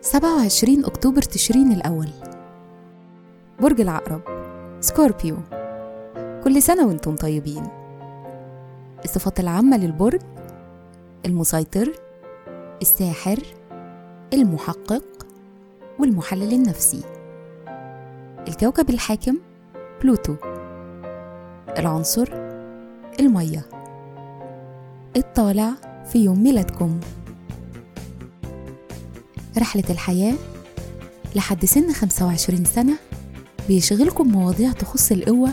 سبعة وعشرين أكتوبر تشرين الأول. برج العقرب Scorpio. كل سنة وأنتم طيبين. الصفات العامة للبرج المسيطر الساحر المحقق والمحلل النفسي. الكوكب الحاكم بلوتو. العنصر المية. الطالع في يوم ميلادكم. رحلة الحياة لحد سن 25 سنة بيشغلكم مواضيع تخص القوة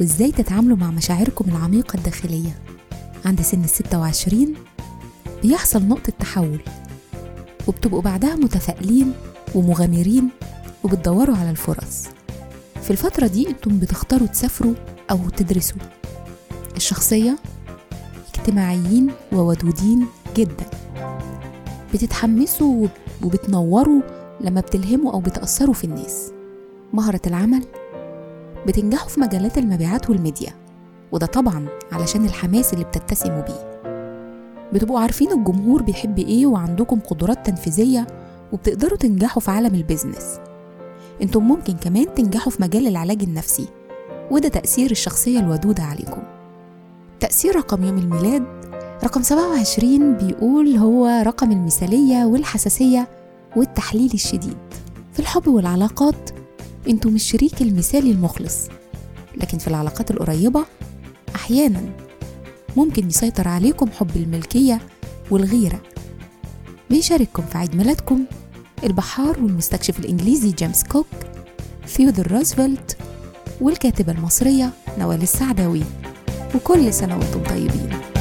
وإزاي تتعاملوا مع مشاعركم العميقة الداخلية. عند سن الستة وعشرين بيحصل نقطة تحول وبتبقوا بعدها متفائلين ومغامرين وبتدوروا على الفرص. في الفترة دي أنتم بتختاروا تسافروا أو تدرسوا. الشخصية اجتماعيين وودودين جدا. بتتحمسوا وبتنوروا لما بتلهموا أو بتأثروا في الناس. مهرة العمل. بتنجحوا في مجالات المبيعات والميديا. وده طبعا علشان الحماس اللي بتتسموا بيه. بتبقوا عارفين الجمهور بيحب إيه وعندكم قدرات تنفيذية وبتقدروا تنجحوا في عالم البيزنس. أنتم ممكن كمان تنجحوا في مجال العلاج النفسي. وده تأثير الشخصية الودودة عليكم. تأثير رقم يوم الميلاد؟ رقم 27 بيقول هو رقم المثالية والحساسية والتحليل الشديد. في الحب والعلاقات أنتم الشريك المثالي المخلص لكن في العلاقات القريبة أحيانا ممكن يسيطر عليكم حب الملكية والغيرة. بيشارككم في عيد ميلادكم البحار والمستكشف الإنجليزي جيمس كوك ثيودور روزفلت والكاتبة المصرية نوال السعداوي. وكل سنة وأنتم طيبين.